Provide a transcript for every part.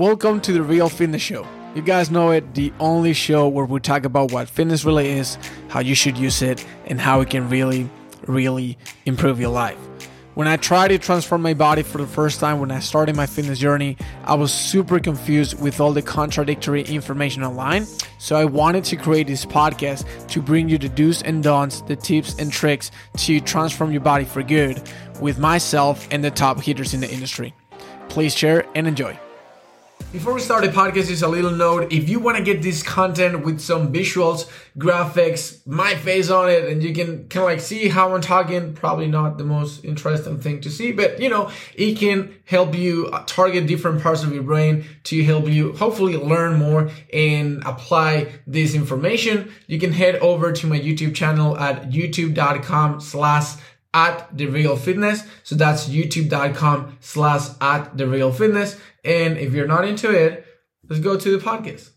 Welcome to the Real Fitness Show. You guys know it, the only show where we talk about what fitness really is, how you should use it, and how it can really, really improve your life. When I tried to transform my body for the first time when I started my fitness journey, I was super confused with all the contradictory information online. So I wanted to create this podcast to bring you the do's and don'ts, the tips and tricks to transform your body for good with myself and the top hitters in the industry. Please share and enjoy. Before we start the podcast, just a little note. If you want to get this content with some visuals, graphics, my face on it, and you can kind of like see how I'm talking, probably not the most interesting thing to see, but you know, it can help you uh, target different parts of your brain to help you hopefully learn more and apply this information. You can head over to my YouTube channel at youtube.com slash at the real fitness. So that's youtube.com slash at the real fitness. And if you're not into it, let's go to the podcast.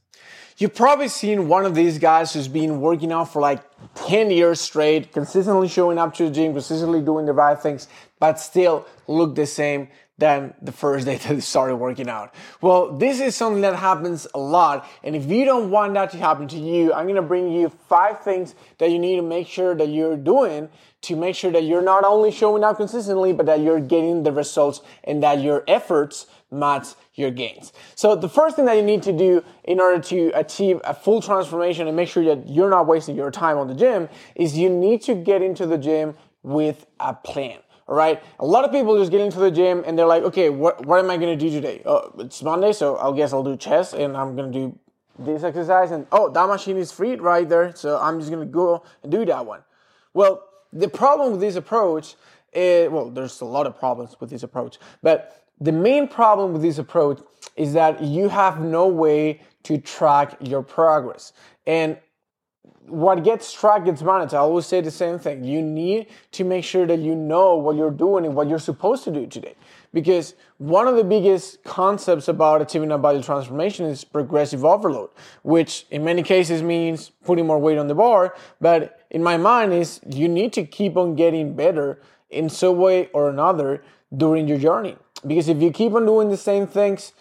You've probably seen one of these guys who's been working out for like 10 years straight, consistently showing up to the gym, consistently doing the right things, but still look the same than the first day that they started working out. Well, this is something that happens a lot. And if you don't want that to happen to you, I'm gonna bring you five things that you need to make sure that you're doing to make sure that you're not only showing up consistently, but that you're getting the results and that your efforts match your gains. So the first thing that you need to do in order to achieve a full transformation and make sure that you're not wasting your time on the gym is you need to get into the gym with a plan. All right. A lot of people just get into the gym and they're like, okay, what, what am I going to do today? Oh, it's Monday, so I guess I'll do chest and I'm going to do this exercise. And oh, that machine is free right there. So I'm just going to go and do that one. Well, the problem with this approach is, well, there's a lot of problems with this approach, but the main problem with this approach is that you have no way to track your progress. And what gets tracked gets managed. I always say the same thing. You need to make sure that you know what you're doing and what you're supposed to do today. Because one of the biggest concepts about achieving a body transformation is progressive overload, which in many cases means putting more weight on the bar. But in my mind is you need to keep on getting better in some way or another during your journey. Because if you keep on doing the same things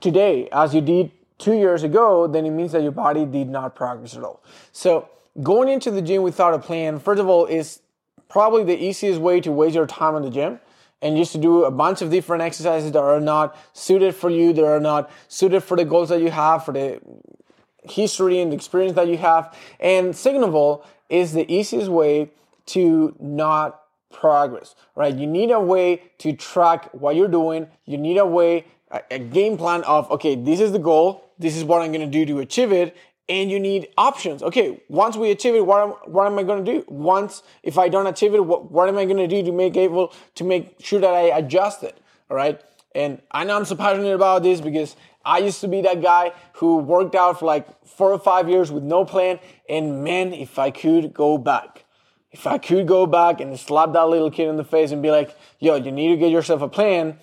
today as you did two years ago, then it means that your body did not progress at all. So going into the gym without a plan, first of all, is probably the easiest way to waste your time in the gym and just to do a bunch of different exercises that are not suited for you, that are not suited for the goals that you have, for the history and the experience that you have. And second of all, is the easiest way to not progress, right? You need a way to track what you're doing. You need a way, a, a game plan of, okay, this is the goal. This is what I'm going to do to achieve it and you need options. Okay, once we achieve it, what am, what am I going to do? Once, if I don't achieve it, what, what am I going to do to make able to make sure that I adjust it? All right. And I know I'm so passionate about this because I used to be that guy who worked out for like four or five years with no plan. And man, if I could go back, if I could go back and slap that little kid in the face and be like, yo, you need to get yourself a plan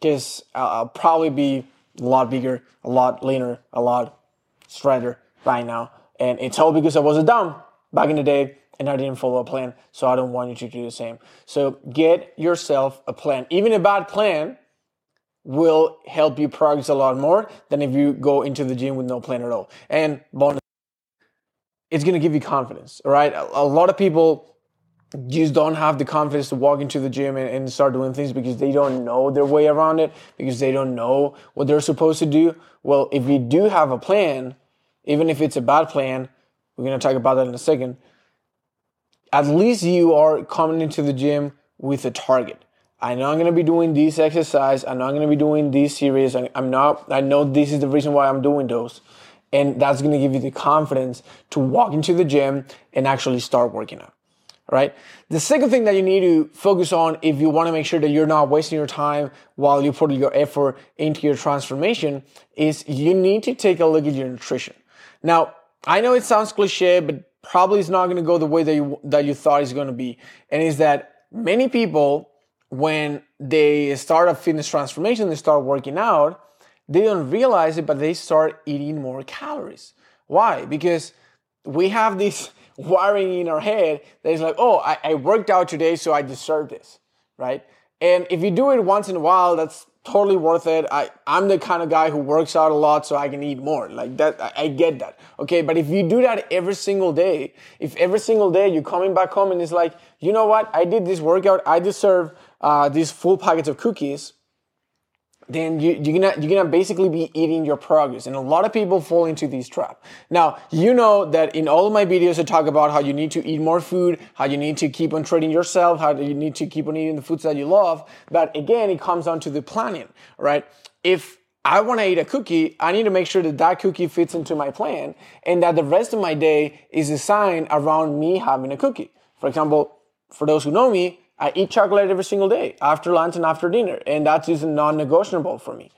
because I'll, I'll probably be a lot bigger, a lot leaner, a lot stronger right now. And it's all because I was a dumb back in the day and I didn't follow a plan. So I don't want you to do the same. So get yourself a plan. Even a bad plan will help you progress a lot more than if you go into the gym with no plan at all. And bonus, it's going to give you confidence, all right? A, a, lot of people just don't have the confidence to walk into the gym and, and start doing things because they don't know their way around it, because they don't know what they're supposed to do. Well, if you do have a plan, even if it's a bad plan, we're going to talk about that in a second. At least you are coming into the gym with a target. I know I'm going to be doing this exercise. I know I'm going to be doing this series. I'm not, I know this is the reason why I'm doing those. And that's going to give you the confidence to walk into the gym and actually start working out. Right. The second thing that you need to focus on if you want to make sure that you're not wasting your time while you put your effort into your transformation is you need to take a look at your nutrition. Now, I know it sounds cliche, but probably it's not going to go the way that you, that you thought it's going to be. And is that many people, when they start a fitness transformation, they start working out, they don't realize it, but they start eating more calories. Why? Because we have this wiring in our head that is like, oh, I, I worked out today, so I deserve this, right? And if you do it once in a while, that's totally worth it. I, I'm the kind of guy who works out a lot so I can eat more. Like that, I, I, get that. Okay. But if you do that every single day, if every single day you're coming back home and it's like, you know what? I did this workout. I deserve uh, these full packets of cookies then you, you're gonna you're gonna basically be eating your progress and a lot of people fall into these traps now you know that in all of my videos i talk about how you need to eat more food how you need to keep on treating yourself how you need to keep on eating the foods that you love but again it comes down to the planning right if I want to eat a cookie. I need to make sure that that cookie fits into my plan and that the rest of my day is designed around me having a cookie. For example, for those who know me, I eat chocolate every single day after lunch and after dinner, and that's just non-negotiable for me.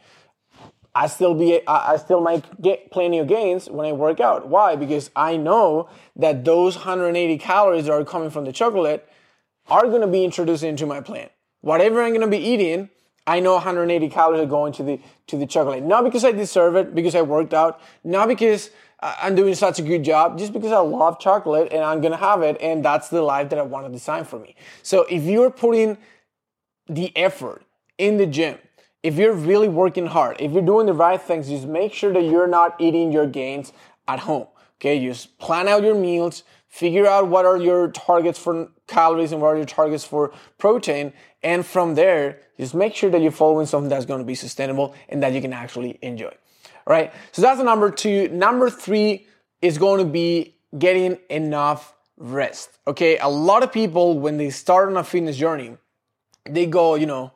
I still be I still might get plenty of gains when I work out. Why? Because I know that those 180 calories that are coming from the chocolate are going to be introduced into my plan. Whatever I'm going to be eating, I know 180 calories are going to the to the chocolate. Not because I deserve it, because I worked out, not because I'm doing such a good job just because I love chocolate and I'm gonna have it, and that's the life that I want to design for me. So if you're putting the effort in the gym, if you're really working hard, if you're doing the right things, just make sure that you're not eating your gains at home. Okay, just plan out your meals, figure out what are your targets for calories and what are your targets for protein, and from there, just make sure that you're following something that's to be sustainable and that you can actually enjoy right? So that's number two. Number three is going to be getting enough rest. Okay, a lot of people when they start on a fitness journey, they go, you know,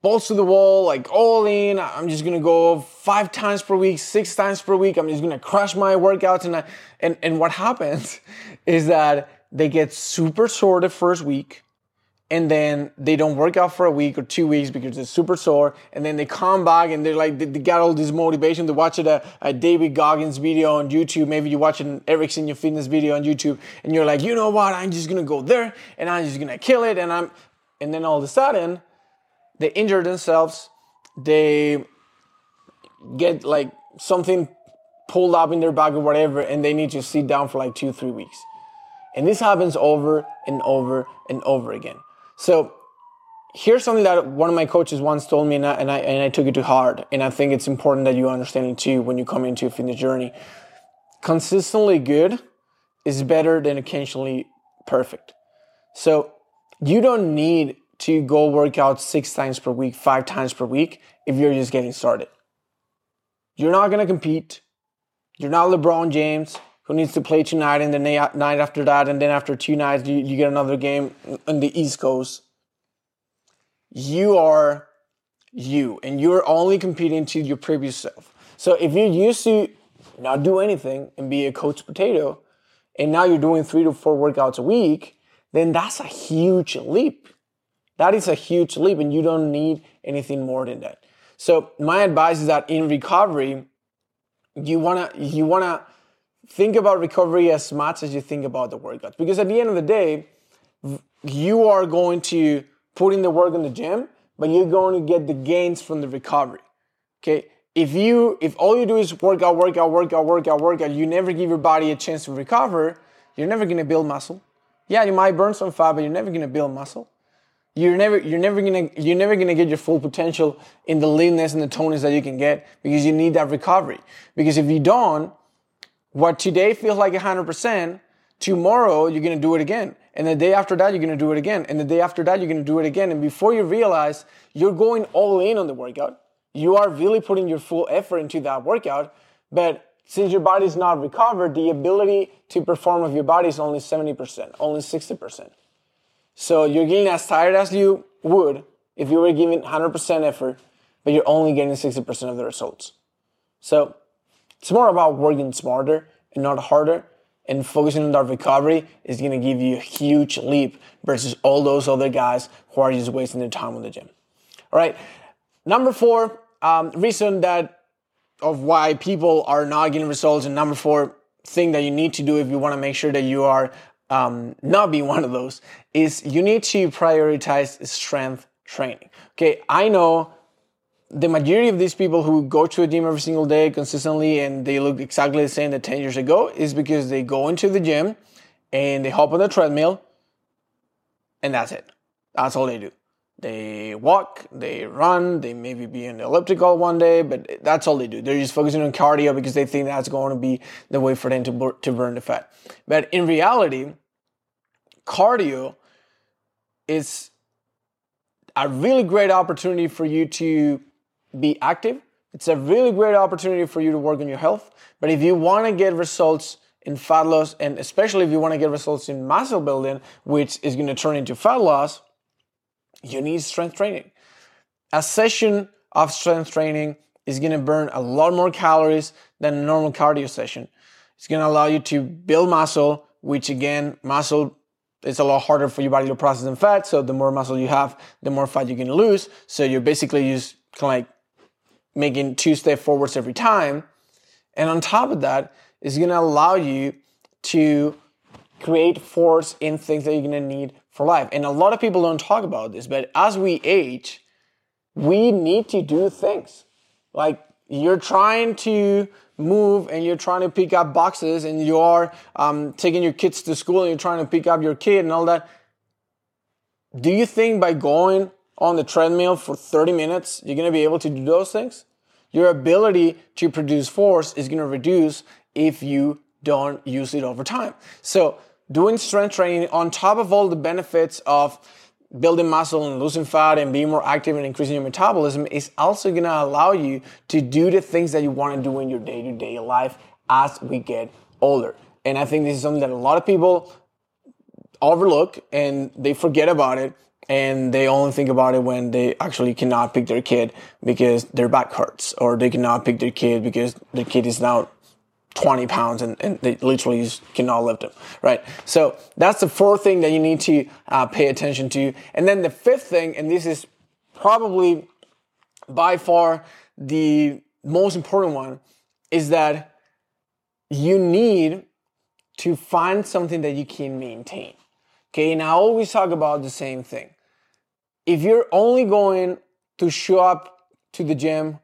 balls to the wall, like all in. I'm just gonna go five times per week, six times per week. I'm just gonna crush my workouts, and I, and and what happens is that they get super sore the first week and then they don't work out for a week or two weeks because they're super sore and then they come back and they're like they, they got all this motivation to watch a, uh, a, david goggins video on youtube. Maybe you watch an eric your fitness video on youtube and you're like you know what? I'm just gonna go there and i'm just gonna kill it and i'm and then all of a sudden they injure themselves. They get like something pulled up in their back or whatever and they need to sit down for like two three weeks. And this happens over and over and over again so here's something that one of my coaches once told me, and I, and I, and I took it to heart. And I think it's important that you understand it too when you come into a fitness journey. Consistently good is better than occasionally perfect. So you don't need to go work out six times per week, five times per week if you're just getting started. You're not going to compete. You're not LeBron James who needs to play tonight and the night after that, and then after two nights, you, you get another game on the East Coast. You are you, and you're only competing to your previous self. So if you used to not do anything and be a coach potato, and now you're doing three to four workouts a week, then that's a huge leap. That is a huge leap, and you don't need anything more than that. So my advice is that in recovery, you wanna you wanna think about recovery as much as you think about the workouts. Because at the end of the day, you are going to put in the work in the gym, but you're going to get the gains from the recovery. Okay. If you if all you do is work out, work out, work out, work out, work out, you never give your body a chance to recover, you're never gonna build muscle. Yeah, you might burn some fat, but you're never gonna build muscle. You're never you're never gonna you're never gonna get your full potential in the leanness and the tonus that you can get because you need that recovery. Because if you don't, what today feels like 100%, tomorrow you're going to do it again. And the day after that, you're going to do it again. And the day after that, you're going to do it again. And before you realize you're going all in on the workout, you are really putting your full effort into that workout. But since your body is not recovered, the ability to perform of your body is only 70%, only 60%. So you're getting as tired as you would if you were giving 100% effort, but you're only getting 60% of the results. So it's more about working smarter and not harder. And focusing on that recovery is going to give you a huge leap versus all those other guys who are just wasting their time on the gym. All right. Number four, um, reason that of why people are not getting results. And number four thing that you need to do if you want to make sure that you are um, not being one of those is you need to prioritize strength training. Okay. I know the majority of these people who go to a gym every single day consistently and they look exactly the same that 10 years ago is because they go into the gym and they hop on the treadmill and that's it. That's all they do. They walk, they run, they maybe be in the elliptical one day, but that's all they do. They're just focusing on cardio because they think that's going to be the way for them to, to burn the fat. But in reality, cardio is a really great opportunity for you to be active. It's a really great opportunity for you to work on your health. But if you want to get results in fat loss, and especially if you want to get results in muscle building, which is going to turn into fat loss, you need strength training. A session of strength training is going to burn a lot more calories than a normal cardio session. It's going to allow you to build muscle, which again, muscle it's a lot harder for your body to process than fat. So the more muscle you have, the more fat you're going to lose. So you're basically just kind of like making two step forwards every time. And on top of that, it's going to allow you to create force in things that you're going to need for life. And a lot of people don't talk about this, but as we age, we need to do things. Like you're trying to move and you're trying to pick up boxes and you are um, taking your kids to school and you're trying to pick up your kid and all that. Do you think by going on the treadmill for 30 minutes, you're going to be able to do those things? Your ability to produce force is going to reduce if you don't use it over time. So, doing strength training on top of all the benefits of building muscle and losing fat and being more active and increasing your metabolism is also going to allow you to do the things that you want to do in your day to day life as we get older. And I think this is something that a lot of people overlook and they forget about it and they only think about it when they actually cannot pick their kid because their back hurts or they cannot pick their kid because their kid is now 20 pounds and, and they literally cannot lift them, right? So that's the fourth thing that you need to uh, pay attention to. And then the fifth thing, and this is probably by far the most important one, is that you need to find something that you can maintain. Okay, and I always talk about the same thing. If you're only going to show up to the gym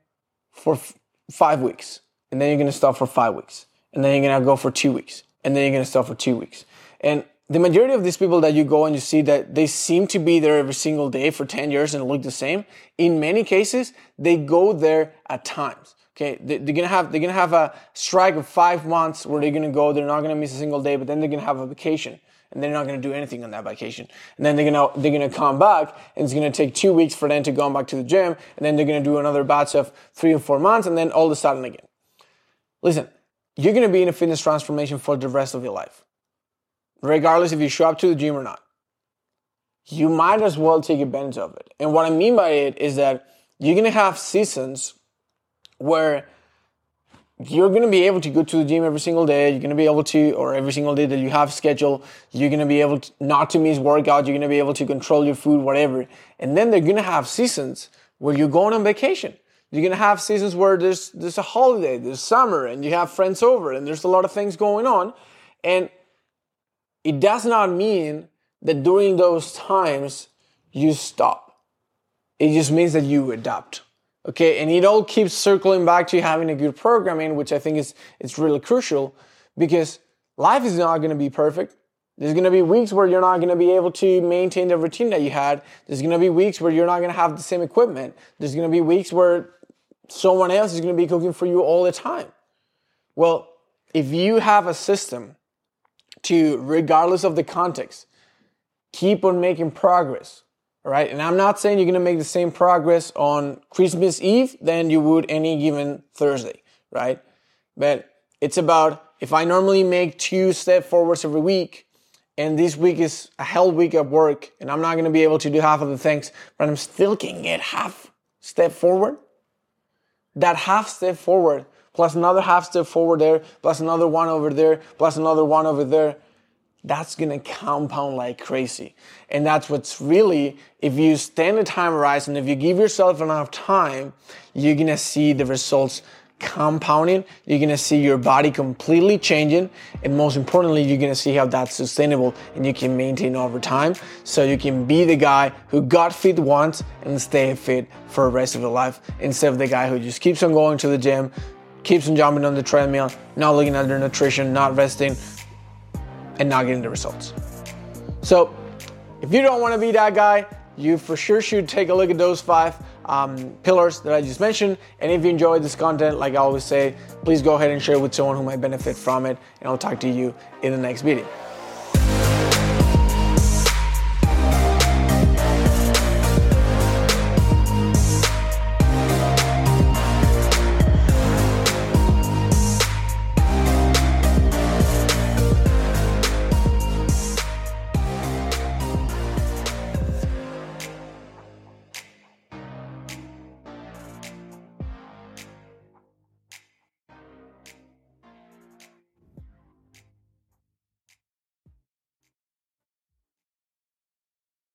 for f- five weeks, and then you're gonna stop for five weeks, and then you're gonna go for two weeks, and then you're gonna stop for two weeks. And the majority of these people that you go and you see that they seem to be there every single day for 10 years and look the same, in many cases, they go there at times. Okay, they're gonna have they're gonna have a strike of five months where they're gonna go, they're not gonna miss a single day, but then they're gonna have a vacation and they're not going to do anything on that vacation. And then they're going to, they're going to come back and it's going to take two weeks for them to go back to the gym. And then they're going to do another batch of three or four months and then all of a sudden again. Listen, you're going to be in a fitness transformation for the rest of your life, regardless if you show up to the gym or not. You might as well take advantage of it. And what I mean by it is that you're going to have seasons where you're going to be able to go to the gym every single day. You're going to be able to, or every single day that you have scheduled, you're going to be able to not to miss workout. You're going to be able to control your food, whatever. And then they're going to have seasons where you're going on vacation you're gonna have seasons where there's there's a holiday, there's summer, and you have friends over, and there's a lot of things going on. And it does not mean that during those times you stop. It just means that you adapt. Okay, and it all keeps circling back to having a good programming, which I think is it's really crucial because life is not gonna be perfect. There's going to be weeks where you're not going to be able to maintain the routine that you had. There's going to be weeks where you're not going to have the same equipment. There's going to be weeks where someone else is going to be cooking for you all the time. Well, if you have a system to, regardless of the context, keep on making progress, right? And I'm not saying you're going to make the same progress on Christmas Eve than you would any given Thursday, right? But it's about if I normally make two step forwards every week, and this week is a hell week at work, and I'm not going to be able to do half of the things, but I'm still can get half step forward that half step forward, plus another half step forward there, plus another one over there, plus another one over there, that's gonna compound like crazy. And that's what's really, if you stand the time horizon, if you give yourself enough time, you're gonna see the results compounding. You're gonna see your body completely changing. And most importantly, you're gonna see how that's sustainable and you can maintain over time. So you can be the guy who got fit once and stay fit for the rest of your life instead of the guy who just keeps on going to the gym, keeps on jumping on the treadmill, not looking at their nutrition, not resting, and not getting the results. So if you don't wanna be that guy, you for sure should take a look at those five um, pillars that I just mentioned. And if you enjoyed this content, like I always say, please go ahead and share it with someone who might benefit from it. And I'll talk to you in the next video.